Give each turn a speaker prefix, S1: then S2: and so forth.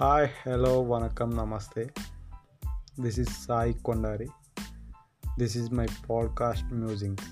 S1: hi hello vanakkam namaste this is Sai Kondari this is my podcast musings